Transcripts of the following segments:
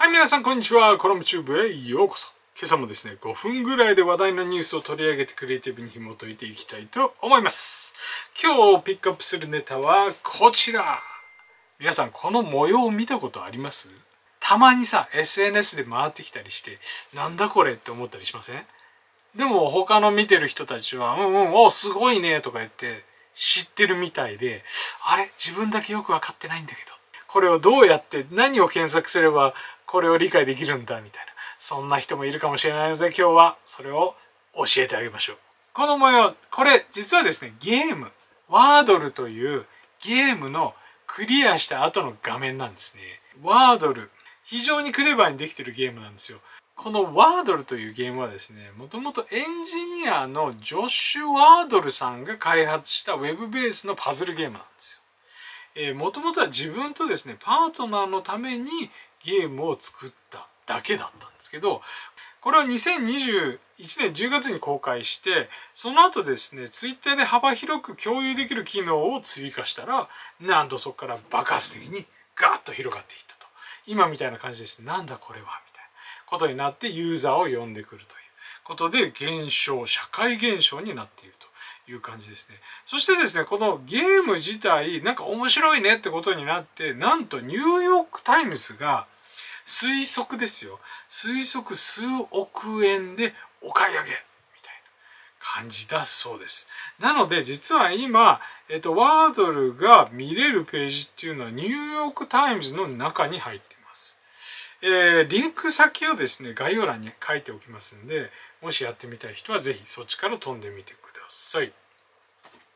はい、皆さんこんにちは。コラムチューブへようこそ。今朝もですね、5分ぐらいで話題のニュースを取り上げてクリエイティブに紐解いていきたいと思います。今日ピックアップするネタはこちら。皆さん、この模様を見たことあります？たまにさ、SNS で回ってきたりして、なんだこれって思ったりしません？でも他の見てる人たちは、うんうん、おすごいねとか言って知ってるみたいで、あれ？自分だけよくわかってないんだけど。これをどうやって何を検索すればこれを理解できるんだみたいな。そんな人もいるかもしれないので今日はそれを教えてあげましょう。この模様、これ実はですね、ゲーム、ワードルというゲームのクリアした後の画面なんですね。ワードル、非常にクレバーにできてるゲームなんですよ。このワードルというゲームはですね、もともとエンジニアのジョッシュ・ワードルさんが開発したウェブベースのパズルゲームなんですよ。もともとは自分とですねパートナーのためにゲームを作っただけだったんですけどこれは2021年10月に公開してその後ですねツイッターで幅広く共有できる機能を追加したらなんとそこから爆発的にガーッと広がっていったと今みたいな感じですなんだこれはみたいなことになってユーザーを呼んでくるということで現象社会現象になっているという感じですね。そしてですね、このゲーム自体、なんか面白いねってことになって、なんとニューヨークタイムズが推測ですよ。推測数億円でお買い上げみたいな感じだそうです。なので実は今、えっと、ワードルが見れるページっていうのはニューヨークタイムズの中に入ってます。えー、リンク先をですね、概要欄に書いておきますんで、もしやってみたい人はぜひそっちから飛んでみてください。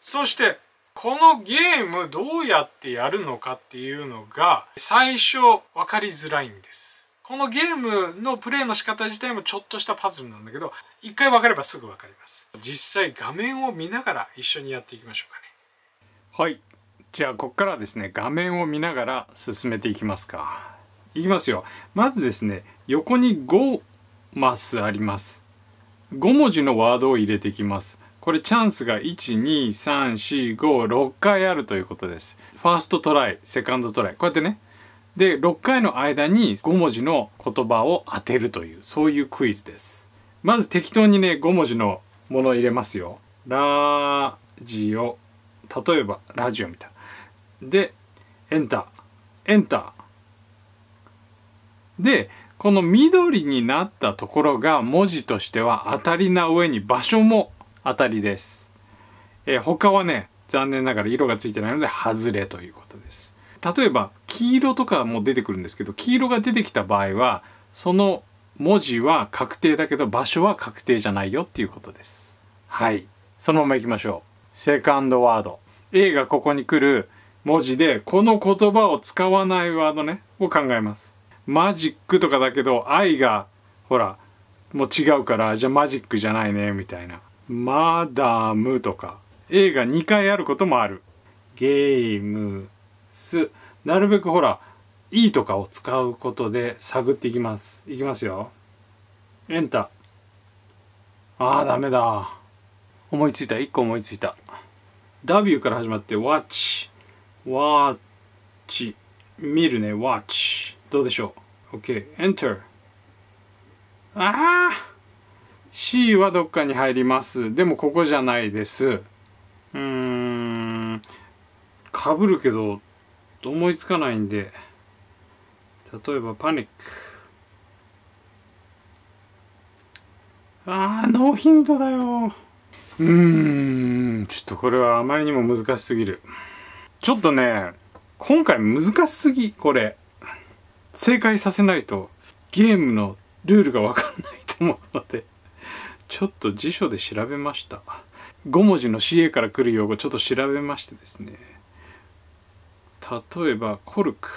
そしてこのゲームどうやってやるのかっていうのが最初分かりづらいんです。このゲームのプレイの仕方自体もちょっとしたパズルなんだけど一回分かればすぐ分かります。実際画面を見ながら一緒にやっていきましょうかね。はい。じゃあここからですね画面を見ながら進めていきますか。いきますよ。まずですね横に5マスあります。5文字のワードを入れていきます。これチャンスが123456回あるということです。 first try second try こうやってね。で6回の間に5文字の言葉を当てるというそういうクイズです。まず適当にね5文字のものを入れますよ。ラジオ例えばラジオみたいな。でエンター。エンター。でこの緑になったところが文字としては当たりな上に場所も当たりです。えー、他はね、残念ながら色がついてないので外れということです。例えば、黄色とかも出てくるんですけど、黄色が出てきた場合は、その文字は確定だけど場所は確定じゃないよっていうことです。はい。そのまま行きましょう。セカンドワード。A がここに来る文字で、この言葉を使わないワードね、を考えます。マジックとかだけど、愛が、ほら、もう違うから、じゃあマジックじゃないね、みたいな。マダムとか A が2回あることもある。ゲームス。なるべくほら E とかを使うことで探っていきます。いきますよ。エンタ。ーあーダメだ。思いついた。1個思いついた。W から始まって Watch Watch 見るね Watch どうでしょう？OK Enter ああ C はどっかに入ります。でもここじゃないです。うーん。かぶるけど、思いつかないんで。例えばパニック。あー、ノーヒントだよ。うーん。ちょっとこれはあまりにも難しすぎる。ちょっとね、今回難しすぎ、これ。正解させないとゲームのルールがわかんないと思うので。ちょっと辞書で調べました。5文字の CA から来る用語ちょっと調べましてですね。例えばコルク。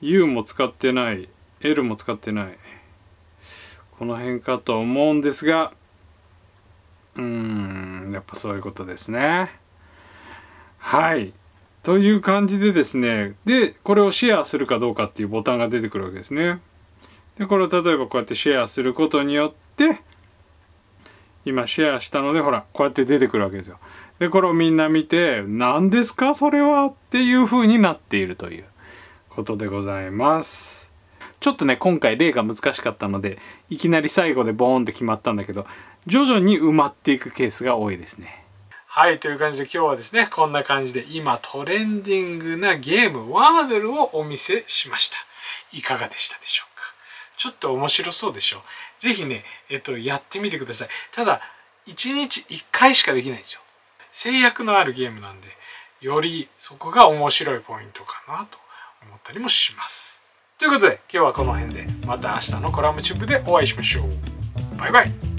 U も使ってない。L も使ってない。この辺かと思うんですが。うーん。やっぱそういうことですね。はい。という感じでですね。でこれをシェアするかどうかっていうボタンが出てくるわけですね。で、これを例えばこうやってシェアすることによって、今シェアしたので、ほら、こうやって出てくるわけですよ。で、これをみんな見て、何ですか？それはっていう風になっているという。ことでございますちょっとね今回例が難しかったのでいきなり最後でボーンって決まったんだけど徐々に埋まっていくケースが多いですねはいという感じで今日はですねこんな感じで今トレンディングなゲームワードルをお見せしましたいかがでしたでしょう？ちょっと面白そうでしょ。ぜひねえっとやってみてください。ただ1日1回しかできないんですよ。制約のあるゲームなんでよりそこが面白いポイントかなと思ったりもします。ということで今日はこの辺でまた明日のコラムチューブでお会いしましょう。バイバイ。